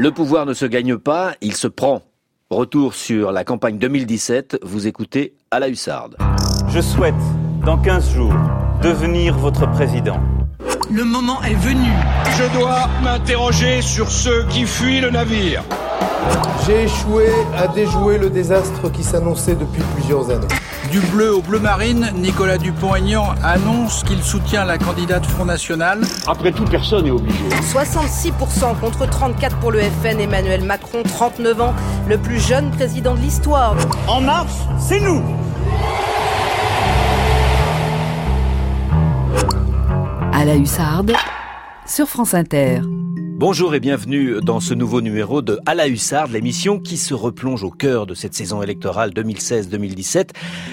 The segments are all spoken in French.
Le pouvoir ne se gagne pas, il se prend. Retour sur la campagne 2017, vous écoutez à la hussarde. Je souhaite, dans 15 jours, devenir votre président. Le moment est venu. Je dois m'interroger sur ceux qui fuient le navire. J'ai échoué à déjouer le désastre qui s'annonçait depuis plusieurs années. Du bleu au bleu marine, Nicolas Dupont-Aignan annonce qu'il soutient la candidate Front National. Après tout, personne n'est obligé. 66% contre 34 pour le FN. Emmanuel Macron, 39 ans, le plus jeune président de l'histoire. En marche, c'est nous À la hussarde, sur France Inter. Bonjour et bienvenue dans ce nouveau numéro de À la Hussarde, l'émission qui se replonge au cœur de cette saison électorale 2016-2017.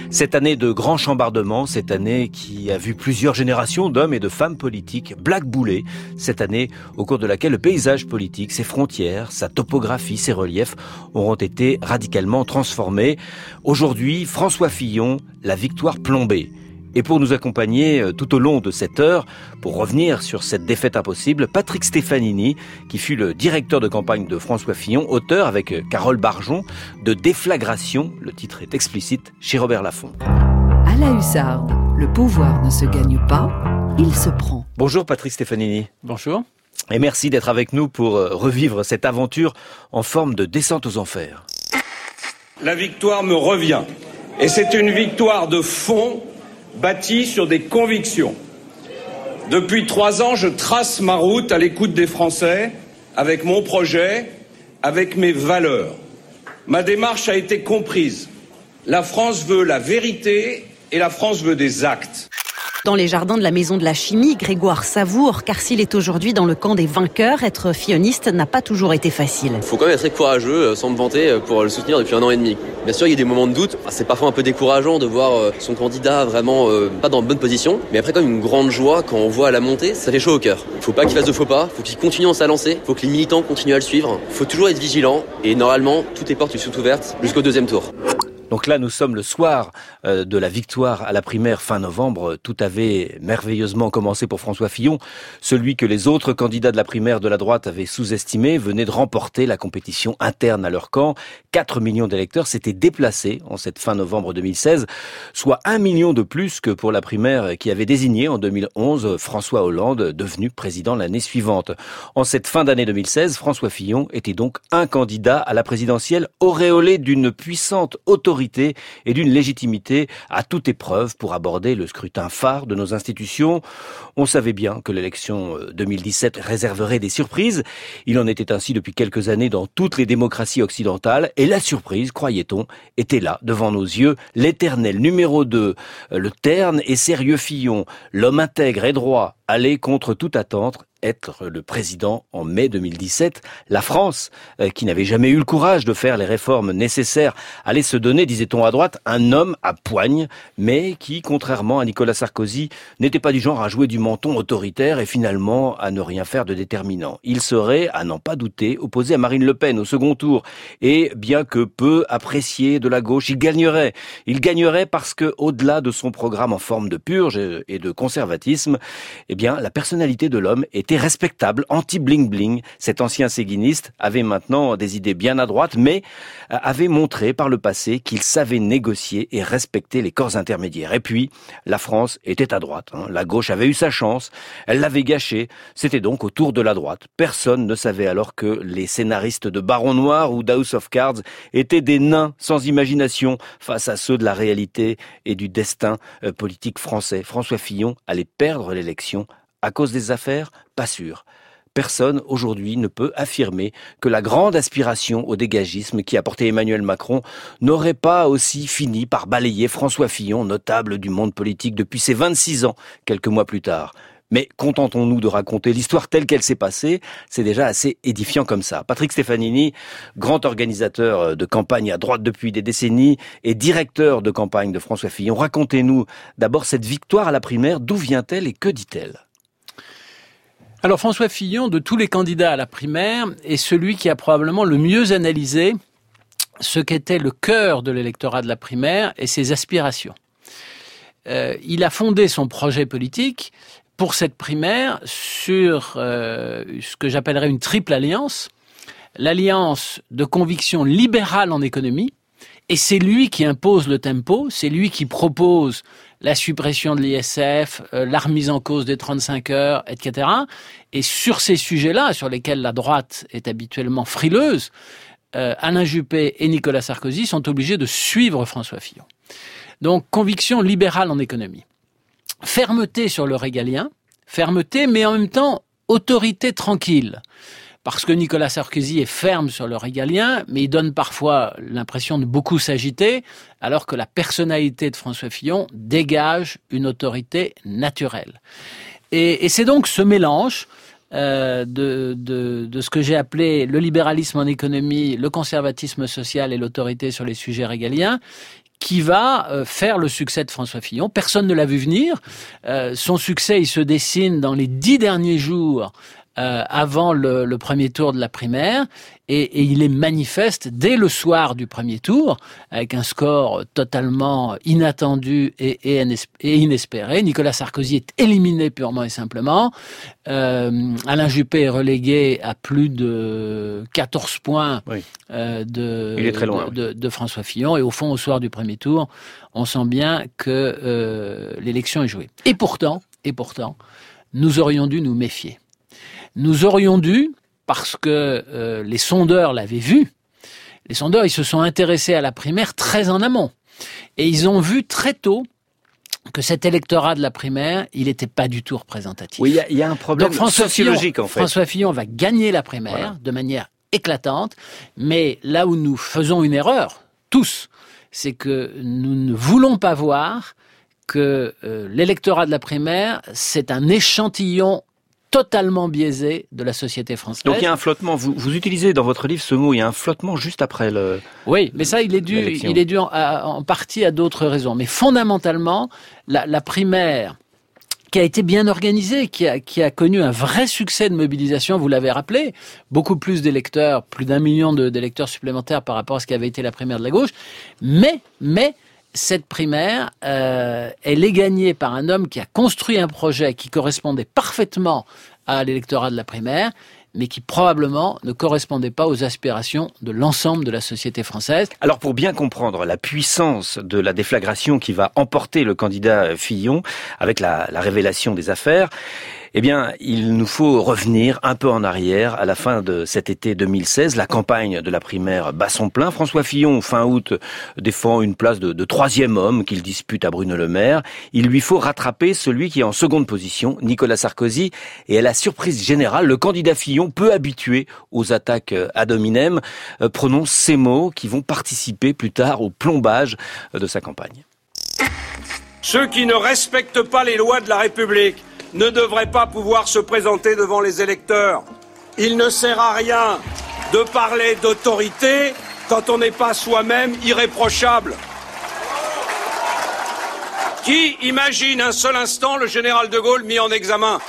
Cette année de grands chambardements, cette année qui a vu plusieurs générations d'hommes et de femmes politiques blackbouler, cette année au cours de laquelle le paysage politique, ses frontières, sa topographie, ses reliefs auront été radicalement transformés. Aujourd'hui, François Fillon, la victoire plombée. Et pour nous accompagner euh, tout au long de cette heure, pour revenir sur cette défaite impossible, Patrick Stefanini, qui fut le directeur de campagne de François Fillon, auteur avec euh, Carole Barjon de Déflagration, le titre est explicite, chez Robert Laffont. À la hussarde, le pouvoir ne se gagne pas, il se prend. Bonjour Patrick Stefanini. Bonjour. Et merci d'être avec nous pour euh, revivre cette aventure en forme de descente aux enfers. La victoire me revient. Et c'est une victoire de fond bâti sur des convictions. Depuis trois ans, je trace ma route à l'écoute des Français, avec mon projet, avec mes valeurs. Ma démarche a été comprise. La France veut la vérité et la France veut des actes. Dans les jardins de la Maison de la Chimie, Grégoire savoure, car s'il est aujourd'hui dans le camp des vainqueurs, être filloniste n'a pas toujours été facile. Il faut quand même être très courageux, euh, sans me vanter, euh, pour le soutenir depuis un an et demi. Bien sûr, il y a des moments de doute. C'est parfois un peu décourageant de voir euh, son candidat vraiment pas dans bonne position. Mais après, quand même, une grande joie quand on voit la montée, ça fait chaud au cœur. Il faut pas qu'il fasse de faux pas, il faut qu'il continue en sa lancée, il faut que les militants continuent à le suivre. Il faut toujours être vigilant. Et normalement, toutes les portes sont ouvertes jusqu'au deuxième tour. Donc là, nous sommes le soir euh, de la victoire à la primaire fin novembre. Tout avait merveilleusement commencé pour François Fillon. Celui que les autres candidats de la primaire de la droite avaient sous-estimé venait de remporter la compétition interne à leur camp. 4 millions d'électeurs s'étaient déplacés en cette fin novembre 2016, soit un million de plus que pour la primaire qui avait désigné en 2011 François Hollande, devenu président l'année suivante. En cette fin d'année 2016, François Fillon était donc un candidat à la présidentielle auréolé d'une puissante autorité et d'une légitimité à toute épreuve pour aborder le scrutin phare de nos institutions. On savait bien que l'élection 2017 euh, réserverait des surprises. Il en était ainsi depuis quelques années dans toutes les démocraties occidentales. Et la surprise, croyait-on, était là, devant nos yeux, l'éternel numéro 2, euh, le terne et sérieux Fillon, l'homme intègre et droit, allait contre toute attente être le président en mai 2017. La France, euh, qui n'avait jamais eu le courage de faire les réformes nécessaires, allait se donner, disait-on à droite, un homme à poigne, mais qui, contrairement à Nicolas Sarkozy, n'était pas du genre à jouer du menton autoritaire et finalement à ne rien faire de déterminant. Il serait, à n'en pas douter, opposé à Marine Le Pen au second tour, et bien que peu apprécié de la gauche, il gagnerait. Il gagnerait parce que, au-delà de son programme en forme de purge et de conservatisme, eh bien, la personnalité de l'homme est était respectable, anti-bling-bling. Cet ancien séguiniste avait maintenant des idées bien à droite, mais euh, avait montré par le passé qu'il savait négocier et respecter les corps intermédiaires. Et puis, la France était à droite. Hein. La gauche avait eu sa chance, elle l'avait gâchée. C'était donc au tour de la droite. Personne ne savait alors que les scénaristes de Baron Noir ou d'House of Cards étaient des nains sans imagination face à ceux de la réalité et du destin euh, politique français. François Fillon allait perdre l'élection à cause des affaires Pas sûr. Personne aujourd'hui ne peut affirmer que la grande aspiration au dégagisme qui a porté Emmanuel Macron n'aurait pas aussi fini par balayer François Fillon, notable du monde politique depuis ses 26 ans, quelques mois plus tard. Mais contentons-nous de raconter l'histoire telle qu'elle s'est passée, c'est déjà assez édifiant comme ça. Patrick Stefanini, grand organisateur de campagne à droite depuis des décennies et directeur de campagne de François Fillon, racontez-nous d'abord cette victoire à la primaire, d'où vient-elle et que dit-elle? Alors François Fillon, de tous les candidats à la primaire, est celui qui a probablement le mieux analysé ce qu'était le cœur de l'électorat de la primaire et ses aspirations. Euh, il a fondé son projet politique pour cette primaire sur euh, ce que j'appellerais une triple alliance. l'alliance de convictions libérales en économie, et c'est lui qui impose le tempo, c'est lui qui propose la suppression de l'ISF, euh, la remise en cause des 35 heures, etc. Et sur ces sujets-là, sur lesquels la droite est habituellement frileuse, euh, Alain Juppé et Nicolas Sarkozy sont obligés de suivre François Fillon. Donc, conviction libérale en économie. Fermeté sur le régalien, fermeté, mais en même temps, autorité tranquille parce que Nicolas Sarkozy est ferme sur le régalien, mais il donne parfois l'impression de beaucoup s'agiter, alors que la personnalité de François Fillon dégage une autorité naturelle. Et, c'est donc ce mélange euh, de, de, ce que j'ai appelé le libéralisme en économie, le conservatisme social et l'autorité sur les sujets régaliens qui va euh, faire le succès de François Fillon. Personne ne l'a vu venir. Euh, son succès, il se dessine dans les dix derniers jours euh, avant le, le, premier tour de la primaire et, et, il est manifeste dès le soir du premier tour avec un score totalement inattendu et, et inespéré. Nicolas Sarkozy est éliminé purement et simplement. Euh, Alain Juppé est relégué à plus de 14 points euh, de, très loin, de, de, de, François Fillon et au fond au soir du premier tour, on sent bien que euh, l'élection est jouée. Et pourtant, et pourtant, nous aurions dû nous méfier. Nous aurions dû, parce que euh, les sondeurs l'avaient vu, les sondeurs, ils se sont intéressés à la primaire très en amont. Et ils ont vu très tôt que cet électorat de la primaire, il n'était pas du tout représentatif. Oui, il y, a un problème sociologique en fait. François Fillon va gagner la primaire de manière éclatante, mais là où nous faisons une erreur, tous, c'est que nous ne voulons pas voir que euh, l'électorat de la primaire, c'est un échantillon totalement biaisé de la société française. Donc il y a un flottement. Vous, vous utilisez dans votre livre ce mot. Il y a un flottement juste après le. Oui, mais ça, il est dû, il est dû en, partie à d'autres raisons. Mais fondamentalement, la, la, primaire qui a été bien organisée, qui a, qui a connu un vrai succès de mobilisation, vous l'avez rappelé, beaucoup plus d'électeurs, plus d'un million d'électeurs supplémentaires par rapport à ce qui avait été la primaire de la gauche, mais, mais, cette primaire, euh, elle est gagnée par un homme qui a construit un projet qui correspondait parfaitement à l'électorat de la primaire, mais qui probablement ne correspondait pas aux aspirations de l'ensemble de la société française. Alors pour bien comprendre la puissance de la déflagration qui va emporter le candidat Fillon avec la, la révélation des affaires, eh bien, il nous faut revenir un peu en arrière à la fin de cet été 2016. La campagne de la primaire bat son plein. François Fillon, fin août, défend une place de, troisième homme qu'il dispute à Bruno Le Maire. Il lui faut rattraper celui qui est en seconde position, Nicolas Sarkozy. Et à la surprise générale, le candidat Fillon, peu habitué aux attaques ad hominem, euh, prononce ces mots qui vont participer plus tard au plombage de sa campagne. Ceux qui ne respectent pas les lois de la République ne devrait pas pouvoir se présenter devant les électeurs. Il ne sert à rien de parler d'autorité quand on n'est pas soi-même irréprochable. Qui imagine un seul instant le général de Gaulle mis en examen?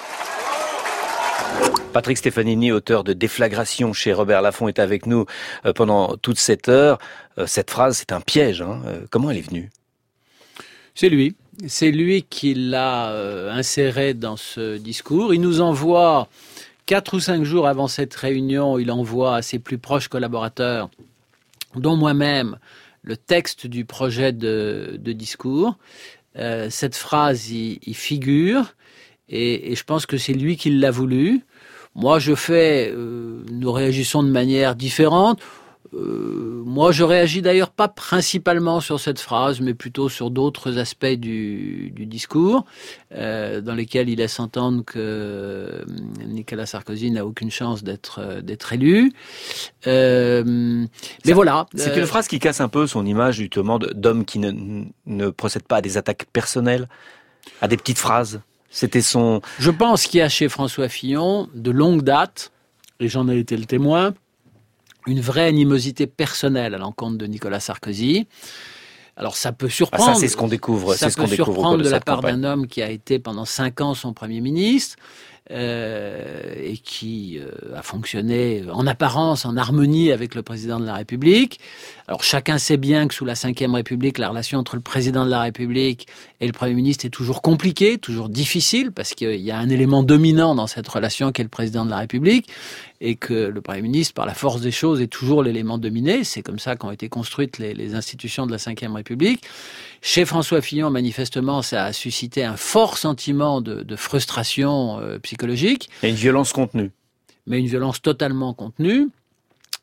Patrick Stefanini, auteur de Déflagration chez Robert Laffont, est avec nous euh, pendant toute cette heure. Euh, cette phrase, c'est un piège. Hein. Euh, comment elle est venue? C'est lui. C'est lui qui l'a euh, inséré dans ce discours. Il nous envoie, quatre ou cinq jours avant cette réunion, il envoie à ses plus proches collaborateurs, dont moi-même, le texte du projet de, discours. Euh, cette phrase y, figure et, je pense que c'est lui qui l'a voulu. Moi, je fais, euh, nous réagissons de manière différente. Euh, moi, je réagis d'ailleurs pas principalement sur cette phrase, mais plutôt sur d'autres aspects du, du discours, euh, dans lesquels il laisse entendre que euh, Nicolas Sarkozy n'a aucune chance d'être d'être élu. Euh, mais voilà. C'est une phrase qui casse un peu son image justement d'homme qui ne, ne procède pas à des attaques personnelles, à des petites phrases. C'était son. Je pense qu'il y a chez François Fillon de longue date, et j'en ai été le témoin une vraie animosité personnelle à l'encontre de Nicolas Sarkozy. Alors ça peut surprendre. Ah, ça c'est ce qu'on découvre. Ça ce qu'on surprendre de, la part d'un homme qui a été pendant cinq ans son premier ministre. Euh, et qui euh, a fonctionné en apparence en harmonie avec le président de la République. Alors chacun sait bien que sous la Ve République, la relation entre le président de la République et le Premier ministre est toujours compliquée, toujours difficile, parce qu'il y a un élément dominant dans cette relation qui est le président de la République, et que le Premier ministre, par la force des choses, est toujours l'élément dominé. C'est comme ça qu'ont été construites les, institutions de la Ve République. Chez François Fillon, manifestement, ça a suscité un fort sentiment de, de frustration euh, psychologique. Et une violence contenue. Mais une violence totalement contenue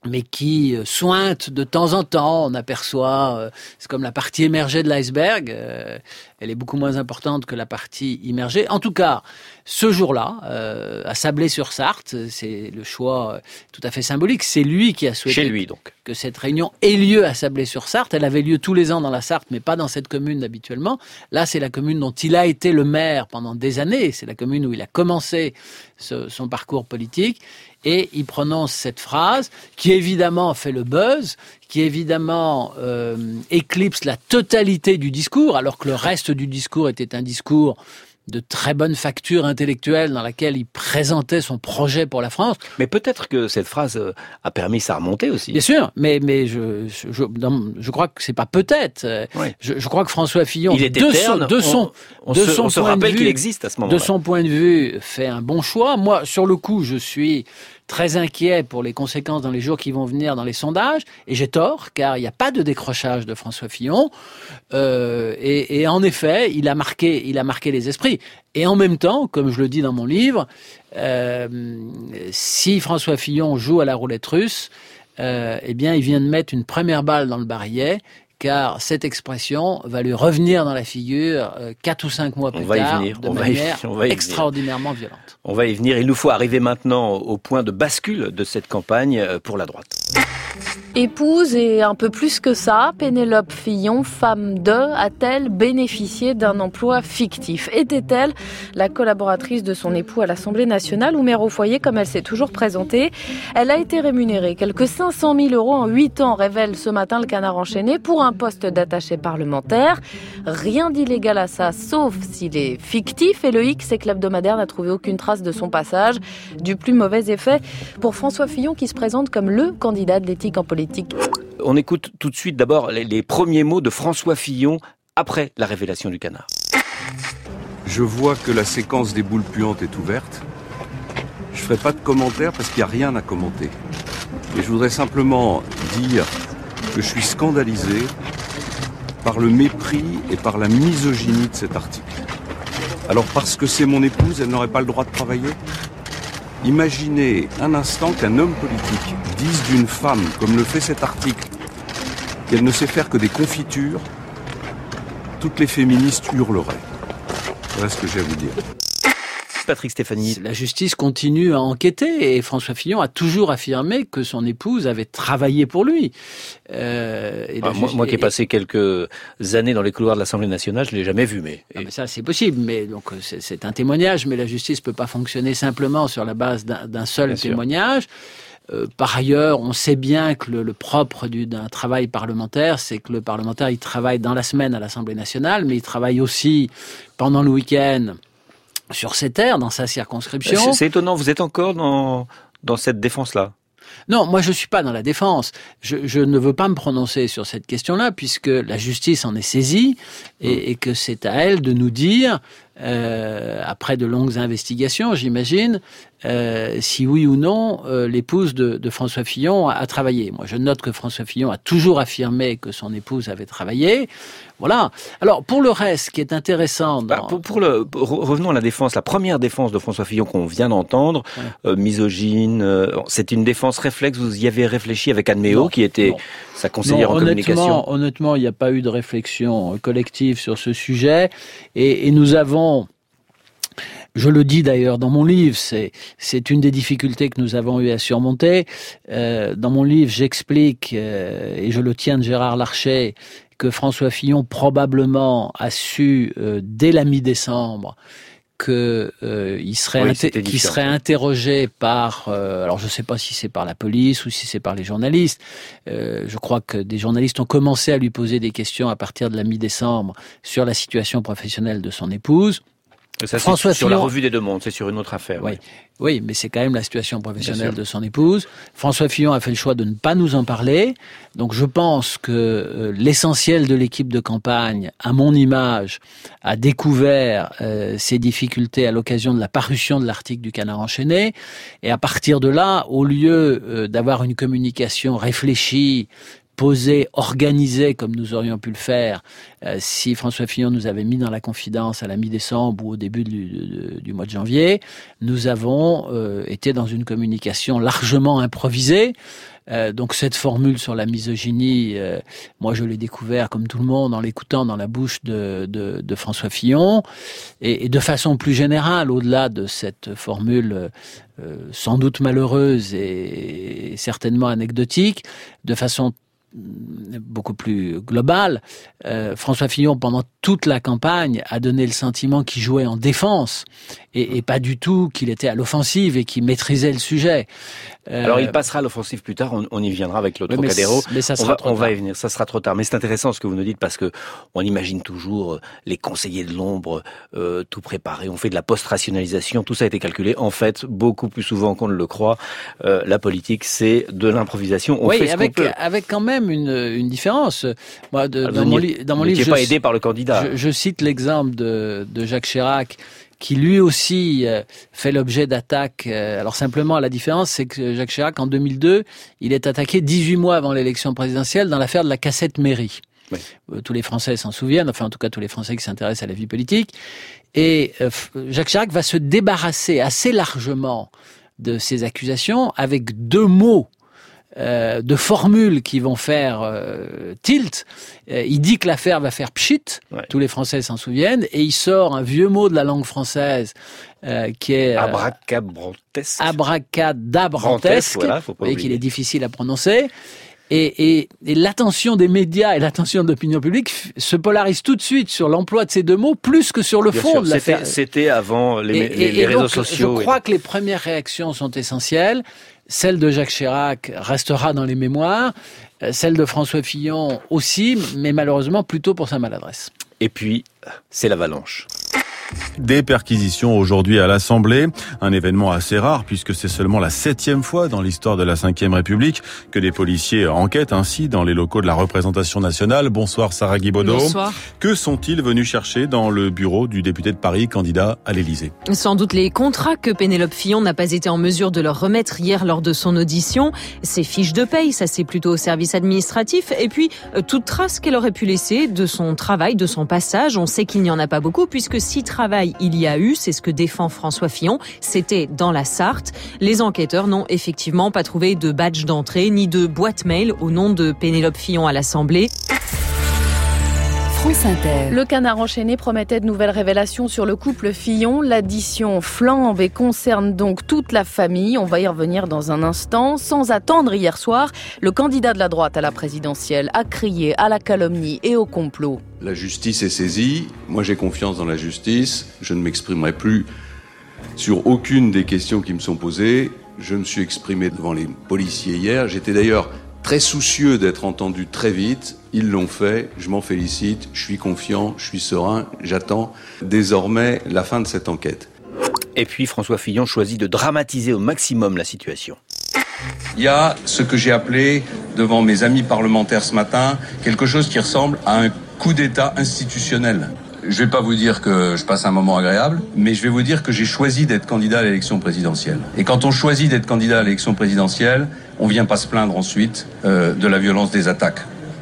mais qui euh, sointe de temps en temps. On aperçoit, euh, c'est comme la partie émergée de l'iceberg, euh, elle est beaucoup moins importante que la partie immergée. En tout cas, ce jour-là, à Sablé-sur-Sarthe, c'est le choix tout à fait symbolique. C'est lui qui a souhaité Chez lui, donc. que cette réunion ait lieu à Sablé-sur-Sarthe. Elle avait lieu tous les ans dans la Sarthe, mais pas dans cette commune habituellement. Là, c'est la commune dont il a été le maire pendant des années. C'est la commune où il a commencé ce, son parcours politique et il prononce cette phrase qui évidemment fait le buzz, qui évidemment euh, éclipse la totalité du discours, alors que le reste du discours était un discours de très bonne facture intellectuelle dans laquelle il présentait son projet pour la France. Mais peut-être que cette phrase euh, a permis sa remontée aussi. Bien sûr, mais mais je je, je crois que c'est pas peut-être. Oui. Je, je, crois que François Fillon, il est de terne. son, de son, on, on de se, son on se point rappelle de qu'il existe à ce moment-là. de son point de vue, fait un bon choix. Moi, sur le coup, je suis très inquiet pour les conséquences dans les jours qui vont venir dans les sondages, et j'ai tort, car il n'y a pas de décrochage de François Fillon, euh, et, en effet, il a marqué, il a marqué les esprits. Et en même temps, comme je le dis dans mon livre, euh, si François Fillon joue à la roulette russe, euh, eh bien, il vient de mettre une première balle dans le barillet car cette expression va lui revenir dans la figure euh, quatre ou cinq mois plus on va tard y venir. de on manière va y, on va y extraordinairement venir. violente. On va y venir. Il nous faut arriver maintenant au point de bascule de cette campagne euh, pour la droite. Épouse et un peu plus que ça, Pénélope Fillon, femme de, a-t-elle bénéficié d'un emploi fictif? Était-elle la collaboratrice de son époux à l'Assemblée nationale ou mère au foyer comme elle s'est toujours présentée? Elle a été rémunérée quelques 500 000 euros en 8 ans, révèle ce matin le canard enchaîné, pour un poste d'attaché parlementaire. Rien d'illégal à ça, sauf s'il est fictif. Et le X, c'est que l'hebdomadaire n'a trouvé aucune trace de son passage. Du plus mauvais effet pour François Fillon qui se présente comme le candidat de l'éthique en politique. On écoute tout de suite d'abord les, les, premiers mots de François Fillon après la révélation du canard. Je vois que la séquence des boules puantes est ouverte. Je ferai pas de commentaires parce qu'il n'y a rien à commenter. Et je voudrais simplement dire je suis scandalisé par le mépris et par la misogynie de cet article. Alors parce que c'est mon épouse, elle n'aurait pas le droit de travailler? Imaginez un instant qu'un homme politique dise d'une femme, comme le fait cet article, qu'elle ne sait faire que des confitures, toutes les féministes hurleraient. Voilà ce que j'ai à vous dire. Patrick Stéphanie. La justice continue à enquêter et François Fillon a toujours affirmé que son épouse avait travaillé pour lui. Euh, et ah, moi, moi, qui ai passé quelques années dans les couloirs de l'Assemblée nationale, je l'ai jamais vu. Mais, ah, mais ça, c'est possible. Mais donc, c'est un témoignage. Mais la justice peut pas fonctionner simplement sur la base d'un seul Bien témoignage. Euh, par ailleurs, on sait bien que le, le propre d'un travail parlementaire, c'est que le parlementaire, il travaille dans la semaine à l'Assemblée nationale, mais il travaille aussi pendant le week-end sur ses terres, dans sa circonscription. C'est étonnant, vous êtes encore dans, dans cette défense-là? Non, moi je suis pas dans la défense. Je, je, ne veux pas me prononcer sur cette question-là puisque la justice en est saisie et, et que c'est à elle de nous dire, euh, après de longues investigations, j'imagine, euh, si oui ou non euh, l'épouse de, de, François Fillon a, a, travaillé. Moi, je note que François Fillon a toujours affirmé que son épouse avait travaillé. Voilà. Alors, pour le reste, ce qui est intéressant... Dans... Bah, pour, pour, le, pour, revenons à la défense. La première défense de François Fillon qu'on vient d'entendre, ouais. euh, misogyne, c'est une défense réflexe. Vous y avez réfléchi avec Anne Méo, qui était non. sa conseillère non, en communication. Honnêtement, il n'y a pas eu de réflexion collective sur ce sujet. Et, et nous avons je le dis d'ailleurs dans mon livre, c'est c'est une des difficultés que nous avons eu à surmonter. Euh, dans mon livre, j'explique euh, et je le tiens de Gérard Larcher que François Fillon probablement a su euh, dès la mi-décembre que euh, il serait oui, qui serait interrogé par euh, alors je sais pas si c'est par la police ou si c'est par les journalistes. Euh, je crois que des journalistes ont commencé à lui poser des questions à partir de la mi-décembre sur la situation professionnelle de son épouse Ça, François sur la revue des deux mondes, c'est sur une autre affaire. Oui, oui, mais c'est quand même la situation professionnelle de son épouse. François Fillon a fait le choix de ne pas nous en parler. Donc je pense que euh, l'essentiel de l'équipe de campagne, à mon image, a découvert euh, ces difficultés à l'occasion de la parution de l'article du Canard enchaîné. Et à partir de là, au lieu euh, d'avoir une communication réfléchie, posé, organisé comme nous aurions pu le faire euh, si François Fillon nous avait mis dans la confidence à la mi-décembre ou au début du, mois de janvier, nous avons euh, été dans une communication largement improvisée. Euh, donc cette formule sur la misogynie, moi je l'ai découvert comme tout le monde en l'écoutant dans la bouche de, François Fillon, et, de façon plus générale, au-delà de cette formule sans doute malheureuse et certainement anecdotique, de façon beaucoup plus global, euh, François Fillon, pendant toute la campagne, a donné le sentiment qu'il jouait en défense et, et pas du tout qu'il était à l'offensive et qu'il maîtrisait le sujet. Euh... Alors il passera à l'offensive plus tard, on, on, y viendra avec l'autre mais, mais ça sera on va, on va y venir, ça sera trop tard. Mais c'est intéressant ce que vous nous dites parce que on imagine toujours euh, les conseillers de l'ombre euh, tout préparé, on fait de la post-rationalisation, tout ça a été calculé. En fait, beaucoup plus souvent qu'on ne le croit, la politique c'est de l'improvisation. On oui, fait ce avec, peut. avec quand même une, une différence. Moi, de, dans, mon dans, mon livre, je, pas aidé par le candidat. Je, je cite l'exemple de, de Jacques Chirac qui lui aussi euh, fait l'objet d'attaques. Euh, alors simplement, la différence, c'est que Jacques Chirac, en 2002, il est attaqué 18 mois avant l'élection présidentielle dans l'affaire de la cassette mairie. Oui. Euh, tous les Français s'en souviennent, enfin en tout cas tous les Français qui s'intéressent à la vie politique. Et Jacques Chirac va se débarrasser assez largement de ces accusations avec deux mots euh, de formules qui vont faire euh, tilt. Euh, il dit que l'affaire va faire pchit, tous les Français s'en souviennent, et il sort un vieux mot de la langue française qui est abracadabrantesque, abracadabrantesque, voilà, et qu'il est difficile à prononcer. Et, et, et l'attention des médias et l'attention de l'opinion publique se polarisent tout de suite sur l'emploi de ces deux mots plus que sur le Bien fond de l'affaire. C'était avant les, et, les, les réseaux donc, sociaux. Je crois que les premières réactions sont essentielles. Celle de Jacques Chirac restera dans les mémoires, euh, celle de François Fillon aussi, mais malheureusement plutôt pour sa maladresse. Et puis, c'est l'avalanche. Des perquisitions aujourd'hui à l'Assemblée, un événement assez rare puisque c'est seulement la septième fois dans l'histoire de la Ve République que des policiers enquêtent ainsi dans les locaux de la représentation nationale. Bonsoir Sarah Guibaudot. Bonsoir. Que sont-ils venus chercher dans le bureau du député de Paris, candidat à l'Élysée? Sans doute les contrats que Pénélope Fillon n'a pas été en mesure de leur remettre hier lors de son audition, ses fiches de paye, ça c'est plutôt au service administratif, et puis euh, toute trace qu'elle aurait pu laisser de son travail, de son passage. On sait qu'il n'y en a pas beaucoup puisque si travail il y a eu, c'est ce que défend François Fillon, c'était dans la Sarthe. Les enquêteurs n'ont effectivement pas trouvé de badge d'entrée ni de boîte mail au nom de Pénélope Fillon à l'Assemblée. Le canard enchaîné promettait de nouvelles révélations sur le couple Fillon. L'addition flambe et concerne donc toute la famille. On va y revenir dans un instant. Sans attendre hier soir, le candidat de la droite à la présidentielle a crié à la calomnie et au complot. La justice est saisie. Moi, j'ai confiance dans la justice. Je ne m'exprimerai plus sur aucune des questions qui me sont posées. Je me suis exprimé devant les policiers hier. J'étais d'ailleurs très soucieux d'être entendu très vite. Ils l'ont fait, je m'en félicite, je suis confiant, je suis serein, j'attends désormais la fin de cette enquête. Et puis François Fillon choisit de dramatiser au maximum la situation. Il y a ce que j'ai appelé, devant mes amis parlementaires ce matin, quelque chose qui ressemble à un coup d'État institutionnel. Je vais pas vous dire que je passe un moment agréable, mais je vais vous dire que j'ai choisi d'être candidat à l'élection présidentielle. Et quand on choisit d'être candidat à l'élection présidentielle, on vient pas se plaindre ensuite euh, de la violence des attaques.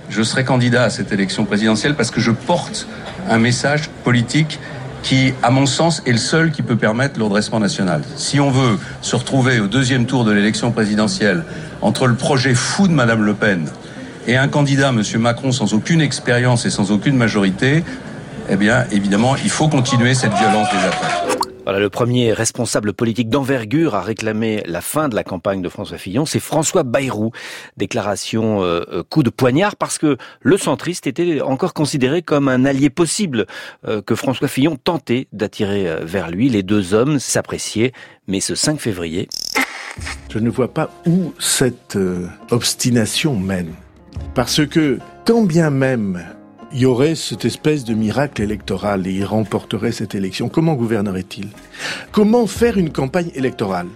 Je serai candidat à cette élection présidentielle parce que je porte un message politique qui, à mon sens, est le seul qui peut permettre le redressement national. Si on veut se retrouver au deuxième tour de l'élection présidentielle entre le projet fou de Madame Le Pen et un candidat, Monsieur Macron, sans aucune expérience et sans aucune majorité, eh bien, évidemment, il faut continuer cette violence des attaques. Voilà, le premier responsable politique d'envergure à réclamer la fin de la campagne de François Fillon, c'est François Bayrou. Déclaration euh, coup de poignard parce que le centriste était encore considéré comme un allié possible euh, que François Fillon tentait d'attirer euh, vers lui. Les deux hommes s'appréciaient, mais ce 5 février... Je ne vois pas où cette obstination mène. Parce que, quand bien même il y aurait cette espèce de miracle électoral et il remporterait cette élection. Comment gouvernerait-il? Comment faire une campagne électorale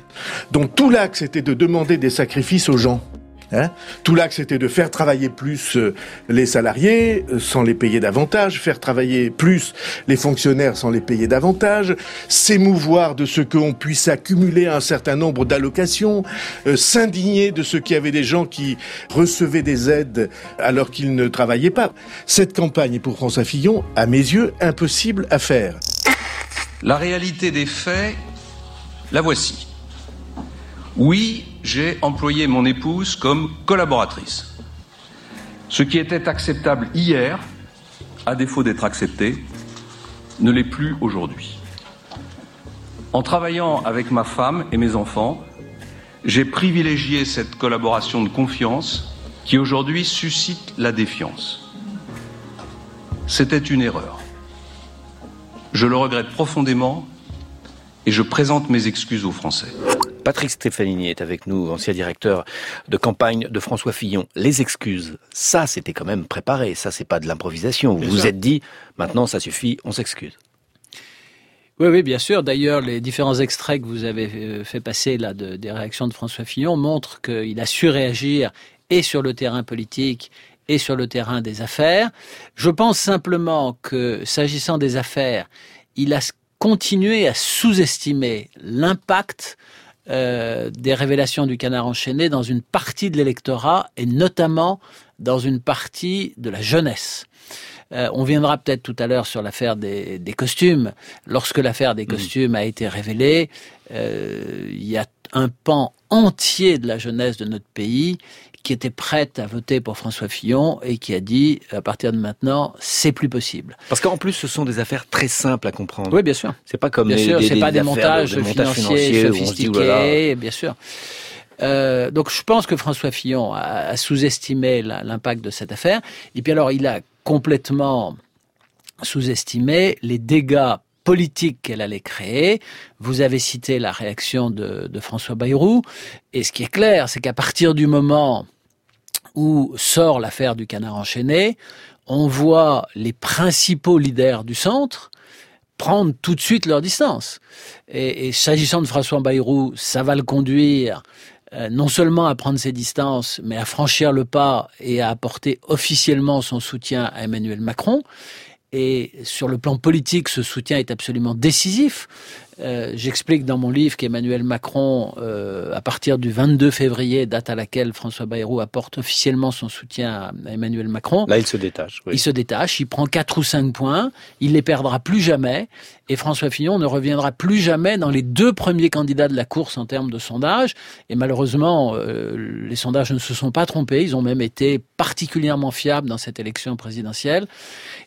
dont tout l'axe était de demander des sacrifices aux gens? Hein? Tout l'axe était de faire travailler plus euh, les salariés euh, sans les payer davantage, faire travailler plus les fonctionnaires sans les payer davantage, s'émouvoir de ce qu'on puisse accumuler un certain nombre d'allocations, euh, s'indigner de ce qu'il y avait des gens qui recevaient des aides alors qu'ils ne travaillaient pas. Cette campagne est pour François Fillon, à mes yeux, impossible à faire. La réalité des faits, la voici. Oui, j'ai employé mon épouse comme collaboratrice. Ce qui était acceptable hier, à défaut d'être accepté, ne l'est plus aujourd'hui. En travaillant avec ma femme et mes enfants, j'ai privilégié cette collaboration de confiance qui aujourd'hui suscite la défiance. C'était une erreur. Je le regrette profondément et je présente mes excuses aux Français. Patrick Stefanini est avec nous, ancien directeur de campagne de François Fillon. Les excuses, ça c'était quand même préparé, ça c'est pas de l'improvisation. Vous vous êtes dit, maintenant ça suffit, on s'excuse. Oui, oui, bien sûr. D'ailleurs, les différents extraits que vous avez euh, fait passer là de, des réactions de François Fillon montrent qu'il a su réagir et sur le terrain politique et sur le terrain des affaires. Je pense simplement que, s'agissant des affaires, il a continué à sous-estimer l'impact euh, des révélations du canard enchaîné dans une partie de l'électorat et notamment dans une partie de la jeunesse. Euh, on viendra peut-être tout à l'heure sur l'affaire des, des, costumes. Lorsque l'affaire des mmh. costumes a été révélée, euh, il y a un pan entier de la jeunesse de notre pays qui était prête à voter pour François Fillon et qui a dit à partir de maintenant c'est plus possible. Parce qu'en plus ce sont des affaires très simples à comprendre. Oui bien sûr. C'est pas comme bien des, sûr, c'est pas des, montages, de, financiers, financiers sophistiqués, dit, voilà. bien sûr. Euh, donc je pense que François Fillon a, a sous-estimé l'impact de cette affaire. Et puis alors il a complètement sous-estimé les dégâts politique qu'elle allait créer. Vous avez cité la réaction de, de François Bayrou. Et ce qui est clair, c'est qu'à partir du moment où sort l'affaire du canard enchaîné, on voit les principaux leaders du centre prendre tout de suite leur distance. Et, s'agissant de François Bayrou, ça va le conduire euh, non seulement à prendre ses distances, mais à franchir le pas et à apporter officiellement son soutien à Emmanuel Macron. Et sur le plan politique, ce soutien est absolument décisif. Euh, J'explique dans mon livre qu'Emmanuel Macron, euh, à partir du 22 février, date à laquelle François Bayrou apporte officiellement son soutien à Emmanuel Macron. Là, il se détache. Oui. Il se détache, il prend quatre ou cinq points, il les perdra plus jamais, et François Fillon ne reviendra plus jamais dans les deux premiers candidats de la course en termes de sondage. Et malheureusement, euh, les sondages ne se sont pas trompés, ils ont même été particulièrement fiables dans cette élection présidentielle.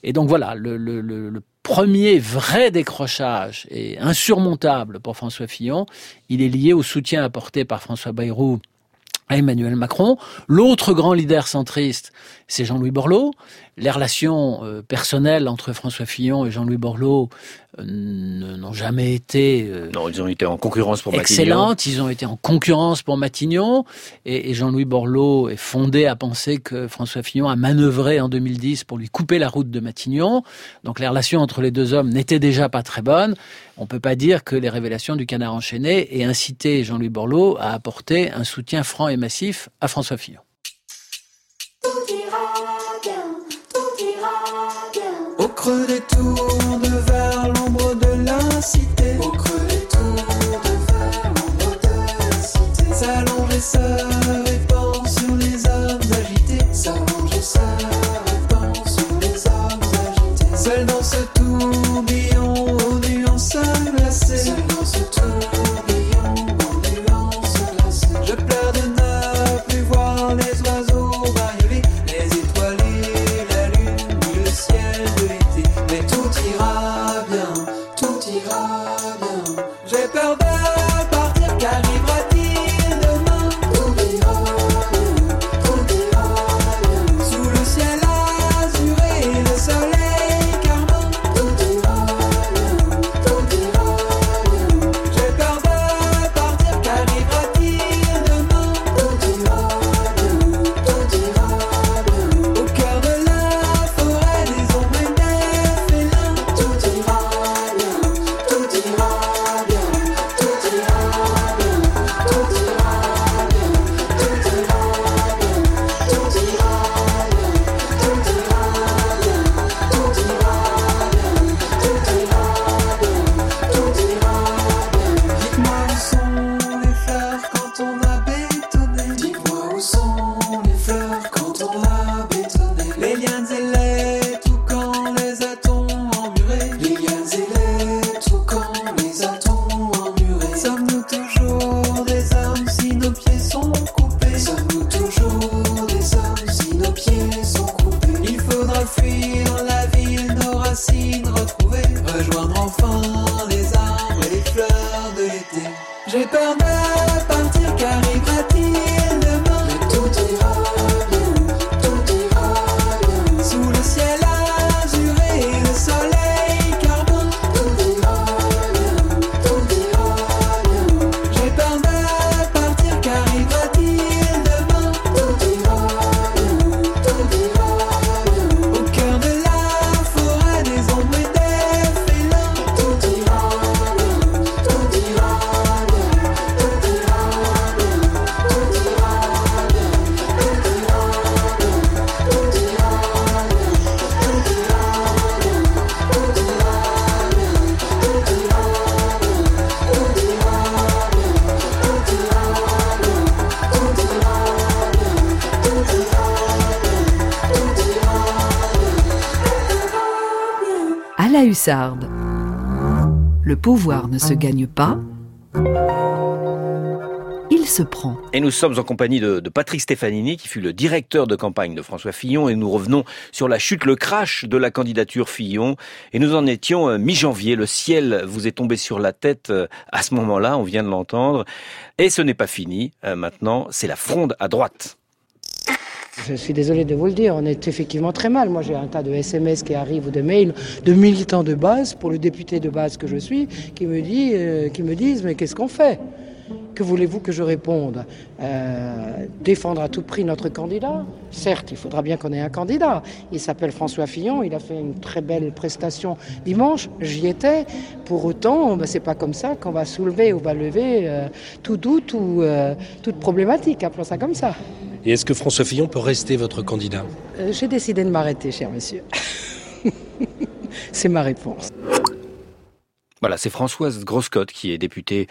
Et donc voilà, le, le, le, le premier vrai décrochage et insurmontable pour François Fillon, il est lié au soutien apporté par François Bayrou à Emmanuel Macron. L'autre grand leader centriste, c'est Jean-Louis Borloo. Les relations euh, personnelles entre François Fillon et Jean-Louis Borloo euh, n'ont jamais été euh, non, ils ont été en concurrence pour excellentes. Matignon. Ils ont été en concurrence pour Matignon. Et, et Jean-Louis Borloo est fondé à penser que François Fillon a manœuvré en 2010 pour lui couper la route de Matignon. Donc les relations entre les deux hommes n'étaient déjà pas très bonnes. On peut pas dire que les révélations du canard enchaîné aient incité Jean-Louis Borloo à apporter un soutien franc et massif à François Fillon. Au creux des tours de vers l'ombre de la cité. Au creux des tours de vers l'ombre de la cité. S'allonge et se répand sur les hommes agités. S'allonge et se répand sur les hommes agités. Seul dans ce tourbillon aux nuances glacées. Mais I'll find. Le pouvoir ne se gagne pas, il se prend. Et nous sommes en compagnie de, de, Patrick Stefanini, qui fut le directeur de campagne de François Fillon, et nous revenons sur la chute, le crash de la candidature Fillon. Et nous en étions euh, mi-janvier. Le ciel vous est tombé sur la tête euh, à ce moment-là, on vient de l'entendre. Et ce n'est pas fini. Euh, maintenant, c'est la fronde à droite. Je suis désolé de vous le dire, on est effectivement très mal. Moi, j'ai un tas de SMS qui arrivent ou de mails de militants de base, pour le député de base que je suis, qui me, dit, euh, qui me disent Mais qu'est-ce qu'on fait? Que voulez-vous que je réponde? Euh, Défendre à tout prix notre candidat? Certes, il faudra bien qu'on ait un candidat. Il s'appelle François Fillon, il a fait une très belle prestation dimanche, j'y étais. Pour autant, ben, c'est pas comme ça qu'on va soulever ou va lever euh, tout doute ou euh, toute problématique, appelons ça comme ça. Et est-ce que François Fillon peut rester votre candidat? J'ai décidé de m'arrêter, cher monsieur. c'est ma réponse. Voilà, c'est Françoise Groscotte qui est députée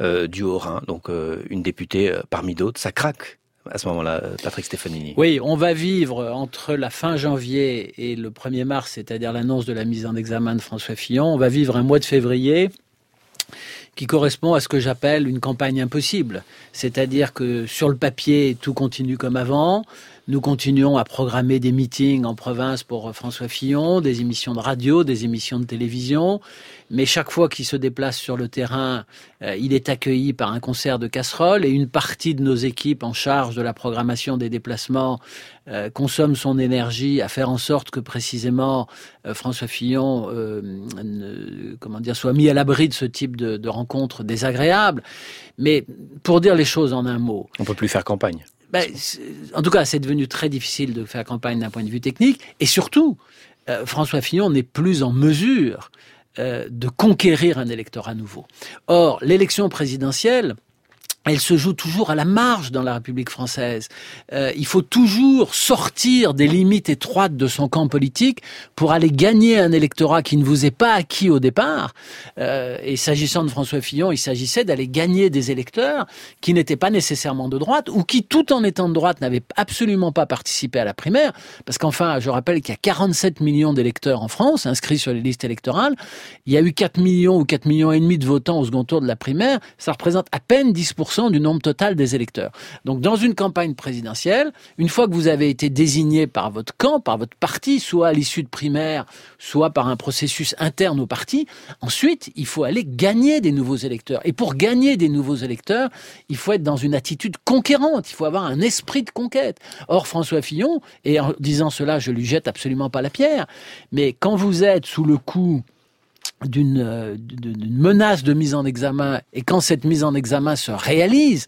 euh, du Haut-Rhin, donc euh, une députée euh, parmi d'autres. Ça craque à ce moment-là, Patrick Stefanini. Oui, on va vivre entre la fin janvier et le 1er mars, c'est-à-dire l'annonce de la mise en examen de François Fillon, on va vivre un mois de février qui correspond à ce que j'appelle une campagne impossible. C'est-à-dire que sur le papier, tout continue comme avant. Nous continuons à programmer des meetings en province pour François Fillon, des émissions de radio, des émissions de télévision. Mais chaque fois qu'il se déplace sur le terrain, euh, il est accueilli par un concert de casseroles et une partie de nos équipes en charge de la programmation des déplacements euh, consomme son énergie à faire en sorte que précisément euh, François Fillon euh, ne, comment dire, soit mis à l'abri de ce type de, rencontres désagréables. Mais pour dire les choses en un mot. On peut plus faire campagne. Ben, en tout cas, c'est devenu très difficile de faire campagne d'un point de vue technique. Et surtout, euh, François Fillon n'est plus en mesure euh, de conquérir un électorat nouveau. Or, l'élection présidentielle, elle se joue toujours à la marge dans la République française. Euh, il faut toujours sortir des limites étroites de son camp politique pour aller gagner un électorat qui ne vous est pas acquis au départ. Euh, et s'agissant de François Fillon, il s'agissait d'aller gagner des électeurs qui n'étaient pas nécessairement de droite ou qui, tout en étant de droite, n'avaient absolument pas participé à la primaire. Parce qu'enfin, je rappelle qu'il y a 47 millions d'électeurs en France inscrits sur les listes électorales. Il y a eu 4 millions ou 4 millions et demi de votants au second tour de la primaire. Ça représente à peine 10% du nombre total des électeurs. Donc dans une campagne présidentielle, une fois que vous avez été désigné par votre camp, par votre parti, soit à l'issue de primaire, soit par un processus interne au parti, ensuite il faut aller gagner des nouveaux électeurs. Et pour gagner des nouveaux électeurs, il faut être dans une attitude conquérante, il faut avoir un esprit de conquête. Or François Fillon, et en disant cela, je lui jette absolument pas la pierre, mais quand vous êtes sous le coup d'une d'une menace de mise en examen et quand cette mise en examen se réalise,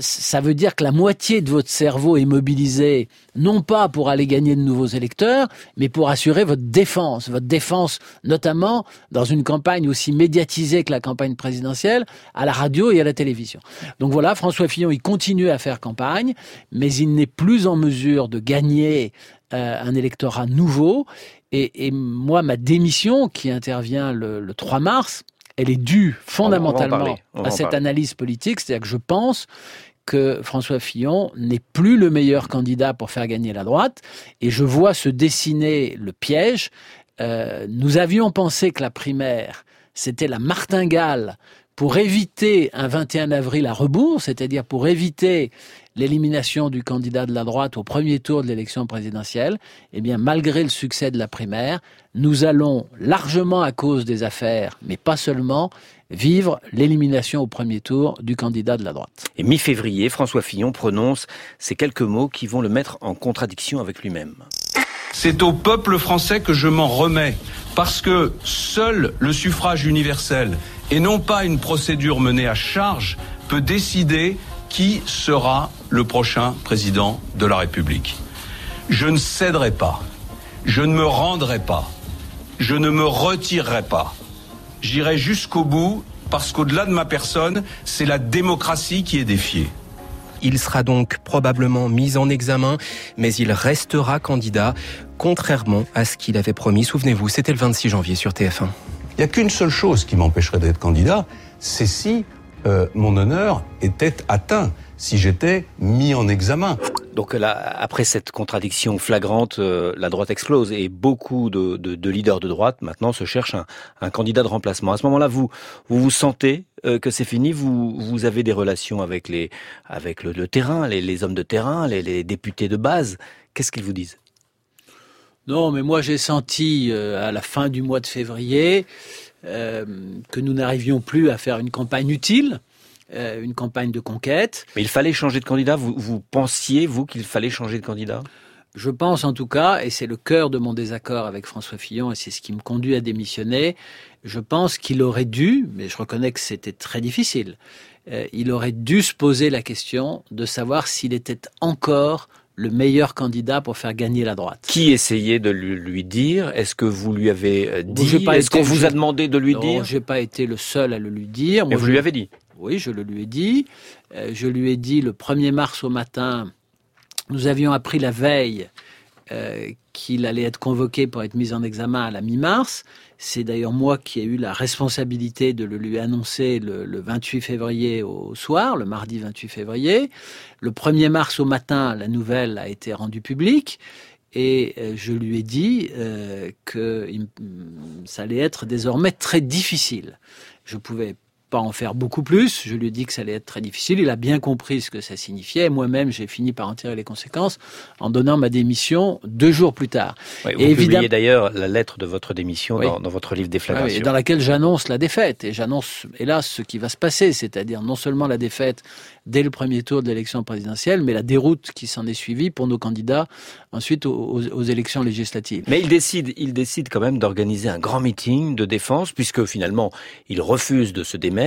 ça veut dire que la moitié de votre cerveau est mobilisée non pas pour aller gagner de nouveaux électeurs, mais pour assurer votre défense, votre défense notamment dans une campagne aussi médiatisée que la campagne présidentielle, à la radio et à la télévision. Donc voilà, François Fillon, il continue à faire campagne, mais il n'est plus en mesure de gagner euh, un électorat nouveau. Et, et, moi, ma démission, qui intervient le, le 3 mars, elle est due fondamentalement à cette analyse politique, c'est-à-dire que je pense que François Fillon n'est plus le meilleur candidat pour faire gagner la droite, et je vois se dessiner le piège. Euh, nous avions pensé que la primaire, c'était la martingale pour éviter un 21 avril à rebours, c'est-à-dire pour éviter l'élimination du candidat de la droite au premier tour de l'élection présidentielle, eh bien, malgré le succès de la primaire, nous allons largement à cause des affaires, mais pas seulement, vivre l'élimination au premier tour du candidat de la droite. Et mi-février, François Fillon prononce ces quelques mots qui vont le mettre en contradiction avec lui-même. C'est au peuple français que je m'en remets, parce que seul le suffrage universel, et non pas une procédure menée à charge, peut décider qui sera le prochain président de la République. Je ne céderai pas, je ne me rendrai pas, je ne me retirerai pas. J'irai jusqu'au bout parce qu'au-delà de ma personne, c'est la démocratie qui est défiée. Il sera donc probablement mis en examen, mais il restera candidat, contrairement à ce qu'il avait promis. Souvenez-vous, c'était le 26 janvier sur TF1. Il n'y a qu'une seule chose qui m'empêcherait d'être candidat, c'est si euh, mon honneur était atteint, si j'étais mis en examen. Donc là, après cette contradiction flagrante, euh, la droite explose et beaucoup de, de, de, leaders de droite maintenant se cherchent un, un candidat de remplacement. À ce moment-là, vous vous, vous sentez euh, que c'est fini? Vous vous avez des relations avec les avec le, le terrain, les, les, hommes de terrain, les, les députés de base. Qu'est-ce qu'ils vous disent? Non, mais moi j'ai senti euh, à la fin du mois de février euh, que nous n'arrivions plus à faire une campagne utile euh, une campagne de conquête. Mais il fallait changer de candidat. Vous, vous pensiez, vous, qu'il fallait changer de candidat? Je pense en tout cas, et c'est le cœur de mon désaccord avec François Fillon, et c'est ce qui me conduit à démissionner, je pense qu'il aurait dû, mais je reconnais que c'était très difficile, euh, il aurait dû se poser la question de savoir s'il était encore le meilleur candidat pour faire gagner la droite. Qui essayait de lui dire Est-ce que vous lui avez euh, dit Est-ce qu'on vous a demandé de lui non, dire? J'ai pas été le seul à le lui dire. Mais Moi, vous je... lui avez dit? Oui, je le lui ai dit. Euh, je lui ai dit le 1er mars au matin. Nous avions appris la veille euh, qu'il allait être convoqué pour être mis en examen à la mi-mars. C'est d'ailleurs moi qui ai eu la responsabilité de le lui annoncer le, le, 28 février au soir, le mardi 28 février. Le 1er mars au matin, la nouvelle a été rendue publique. Et euh, je lui ai dit euh, que il, ça allait être désormais très difficile. Je pouvais pas en faire beaucoup plus. Je lui ai dit que ça allait être très difficile. Il a bien compris ce que ça signifiait. Moi-même, j'ai fini par en tirer les conséquences en donnant ma démission deux jours plus tard. Oui, vous et publiez d'ailleurs la lettre de votre démission oui. dans, dans, votre livre Déflagration. Oui, dans laquelle j'annonce la défaite. Et j'annonce, hélas, ce qui va se passer. C'est-à-dire non seulement la défaite dès le premier tour de l'élection présidentielle, mais la déroute qui s'en est suivie pour nos candidats ensuite aux, aux, aux, élections législatives. Mais il décide, il décide quand même d'organiser un grand meeting de défense, puisque finalement, il refuse de se démettre.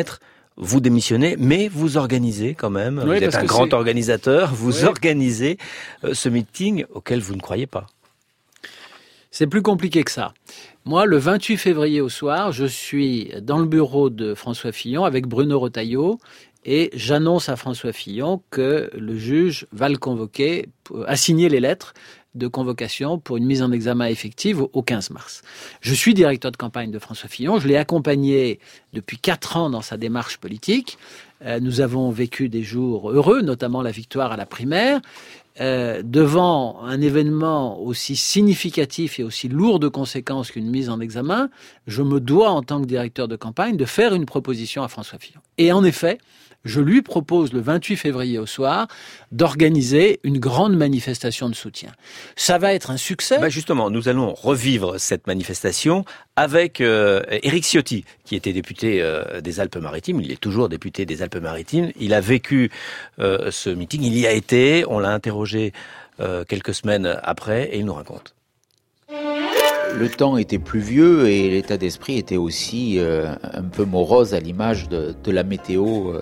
Vous démissionnez, mais vous organisez quand même. Oui, vous êtes un grand organisateur. Vous oui. organisez euh, ce meeting auquel vous ne croyez pas. C'est plus compliqué que ça. Moi, le 28 février au soir, je suis dans le bureau de François Fillon avec Bruno Retailleau et j'annonce à François Fillon que le juge va le convoquer, a signé les lettres de convocation pour une mise en examen effective au 15 mars. Je suis directeur de campagne de François Fillon, je l'ai accompagné depuis quatre ans dans sa démarche politique. Euh, nous avons vécu des jours heureux, notamment la victoire à la primaire. Euh, devant un événement aussi significatif et aussi lourd de conséquences qu'une mise en examen, je me dois, en tant que directeur de campagne, de faire une proposition à François Fillon. Et en effet, je lui propose le 28 février au soir d'organiser une grande manifestation de soutien. Ça va être un succès. Bah justement, nous allons revivre cette manifestation avec euh, Éric Ciotti, qui était député euh, des Alpes-Maritimes. Il est toujours député des Alpes-Maritimes. Il a vécu euh, ce meeting, il y a été. On l'a interrogé euh, quelques semaines après et il nous raconte le temps était pluvieux et l'état d'esprit était aussi euh, un peu morose à l'image de, de, la météo euh,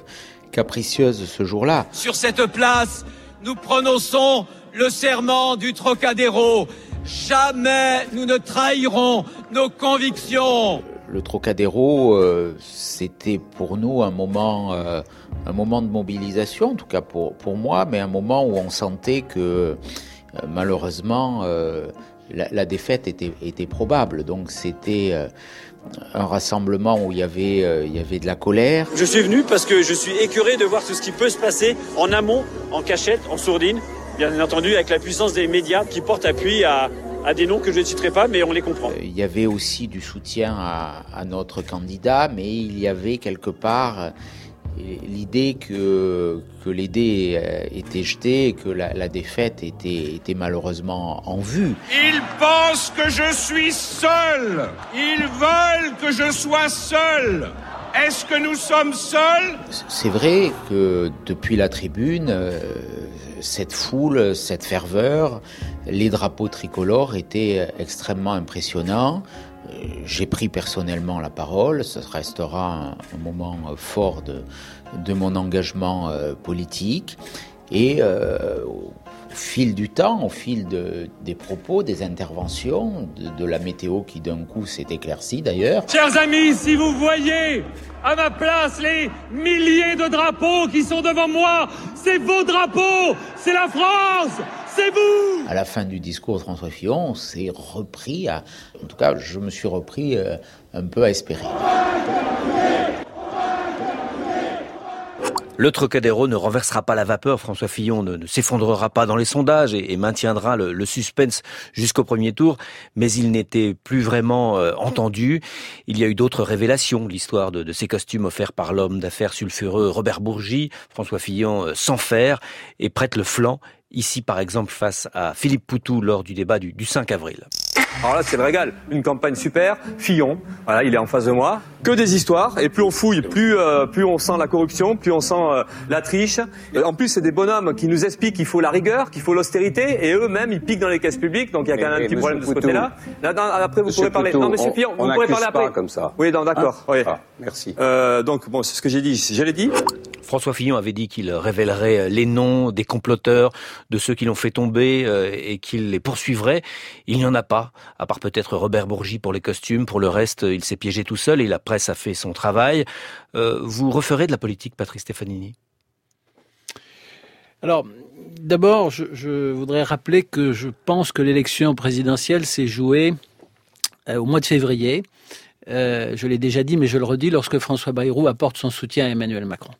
capricieuse ce jour-là. Sur cette place, nous prononçons le serment du Trocadéro. Jamais nous ne trahirons nos convictions. Le Trocadéro, euh, c'était pour nous un moment, euh, un moment de mobilisation, en tout cas pour, pour moi, mais un moment où on sentait que euh, malheureusement la, la, défaite était, était probable. Donc c'était euh, un rassemblement où il y avait euh, il y avait de la colère. Je suis venu parce que je suis écœuré de voir tout ce qui peut se passer en amont, en cachette, en sourdine, bien entendu avec la puissance des médias qui portent appui à à des noms que je ne citerai pas, mais on les comprend. Il y avait aussi du soutien à, à notre candidat, mais il y avait quelque part l'idée que, que les dés étaient jetés et que la, la, défaite était, était malheureusement en vue. Ils pensent que je suis seul. Ils veulent que je sois seul. Est-ce que nous sommes seuls? C'est vrai que depuis la tribune, euh, cette foule, cette ferveur, les drapeaux tricolores étaient extrêmement impressionnants j'ai pris personnellement la parole. Ce restera un, moment fort de, mon engagement euh, politique. Et euh, au fil du temps, au fil de, des propos, des interventions, de la météo qui d'un coup s'est éclaircie d'ailleurs. Chers amis, si vous voyez à ma place les milliers de drapeaux qui sont devant moi, c'est vos drapeaux, c'est la France, c'est vous À la fin du discours de François Fillon, on s'est repris à... En tout cas, je me suis repris euh, un peu à espérer. Le Trocadéro ne renversera pas la vapeur. François Fillon ne, ne s'effondrera pas dans les sondages et, et maintiendra le, le suspense jusqu'au premier tour. Mais il n'était plus vraiment euh, entendu. Il y a eu d'autres révélations. L'histoire de, de, ces costumes offerts par l'homme d'affaires sulfureux Robert Bourgi. François Fillon euh, s'en faire et prête le flanc. Ici, par exemple, face à Philippe Poutou lors du débat du, du 5 avril. Alors là, c'est le régal. Une campagne super. Fillon, voilà, il est en face de moi. Que des histoires. Et plus on fouille, plus euh, plus on sent la corruption, plus on sent euh, la triche. Et en plus, c'est des bonhommes qui nous expliquent qu'il faut la rigueur, qu'il faut l'austérité, et eux-mêmes, ils piquent dans les caisses publiques. Donc il y a quand même un petit problème de ce côté-là. Là, non, après, vous Monsieur pourrez parler. Poutou, non, Monsieur on- Fillon, on vous pourrez parler pas après. comme ça. Oui, non, d'accord. Hein oui. Ah, merci. Euh, donc bon, c'est ce que j'ai dit. Je l'ai dit. François Fillon avait dit qu'il révélerait les noms des comploteurs, de ceux qui l'ont fait tomber euh, et qu'il les poursuivrait. Il n'y en a pas, à part peut-être Robert Bourgi pour les costumes. Pour le reste, il s'est piégé tout seul et la presse a fait son travail. Euh, vous referez de la politique, Patrick Stefanini? Alors, d'abord, je, voudrais rappeler que je pense que l'élection présidentielle s'est jouée euh, au mois de février. Euh, je l'ai déjà dit, mais je le redis, lorsque François Bayrou apporte son soutien à Emmanuel Macron.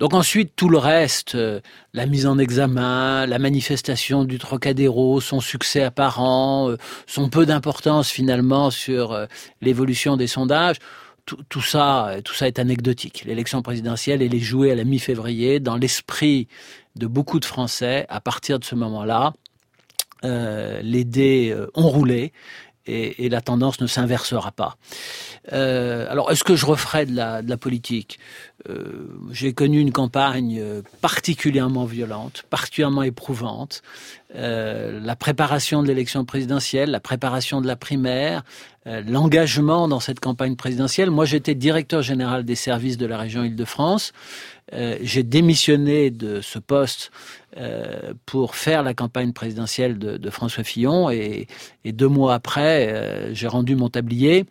Donc ensuite, tout le reste, euh, la mise en examen, la manifestation du Trocadéro, son succès apparent, euh, son peu d'importance finalement sur l'évolution des sondages, tout, ça, tout ça est anecdotique. L'élection présidentielle, elle est jouée à la mi-février dans l'esprit de beaucoup de Français. À partir de ce moment-là, les dés ont roulé et, et la tendance ne s'inversera pas. Euh, alors, est-ce que je referai de la, de la politique? Euh, J'ai connu une campagne particulièrement violente, particulièrement éprouvante. Euh, la préparation de l'élection présidentielle, la préparation de la primaire, euh, l'engagement dans cette campagne présidentielle. Moi, j'étais directeur général des services de la région Île-de-France. Euh, J'ai démissionné de ce poste euh, pour faire la campagne présidentielle de, François Fillon et, deux mois après, euh, j'ai rendu mon tablier.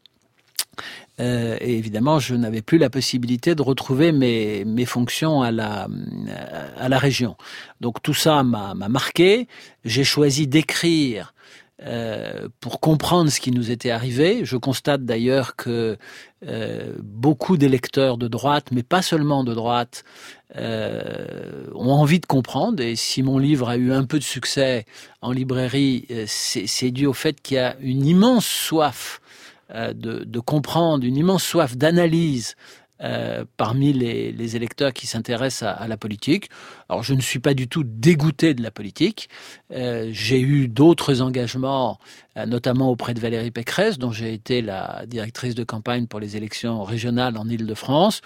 Et évidemment, je n'avais plus la possibilité de retrouver mes, fonctions à la, à la région. Donc tout ça m'a marqué. J'ai choisi d'écrire euh, pour comprendre ce qui nous était arrivé. Je constate d'ailleurs que euh, beaucoup d'électeurs de droite, mais pas seulement de droite, euh, ont envie de comprendre. Et si mon livre a eu un peu de succès en librairie, c'est dû au fait qu'il y a une immense soif de comprendre, une immense soif d'analyse euh, parmi les, électeurs qui s'intéressent à, à la politique. Alors je ne suis pas du tout dégoûté de la politique. Euh, j'ai eu d'autres engagements, euh, notamment auprès de Valérie Pécresse, dont j'ai été la directrice de campagne pour les élections régionales en Île-de-France.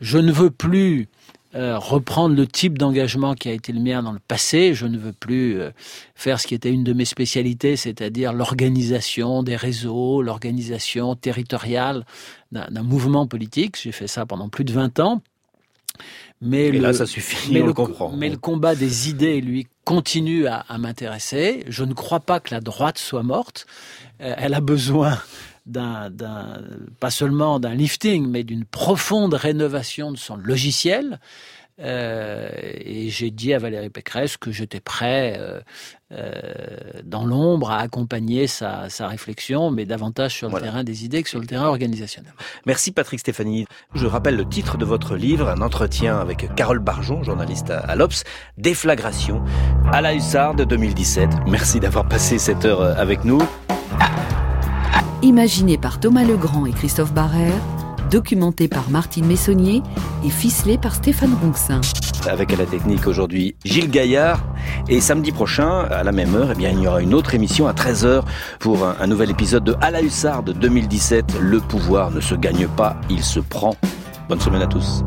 Je ne veux plus euh, reprendre le type d'engagement qui a été le mien dans le passé. Je ne veux plus euh, faire ce qui était une de mes spécialités, c'est-à-dire l'organisation des réseaux, l'organisation territoriale d'un mouvement politique. J'ai fait ça pendant plus de 20 ans. Mais le, là, ça suffit, mais on le, le comprend. Mais le combat des idées, lui, continue à, à m'intéresser. Je ne crois pas que la droite soit morte. Euh, elle a besoin d'un, pas seulement d'un lifting, mais d'une profonde rénovation de son logiciel. Euh, et j'ai dit à Valérie Pécresse que j'étais prêt euh, euh, dans l'ombre à accompagner sa, sa réflexion, mais davantage sur le terrain des idées que sur le terrain organisationnel. Merci Patrick Stéphanie. Je rappelle le titre de votre livre, un entretien avec Carole Barjon, journaliste à, à l'Obs, Déflagration, à la Hussarde 2017. Merci d'avoir passé cette heure avec nous. Imaginé par Thomas Legrand et Christophe Barrère, documenté par Martine Messonnier et ficelé par Stéphane Ronxin. Avec à la technique aujourd'hui Gilles Gaillard. Et samedi prochain, à la même heure, eh bien, il y aura une autre émission à 13h pour un, un nouvel épisode de À la Hussarde 2017. Le pouvoir ne se gagne pas, il se prend. Bonne semaine à tous.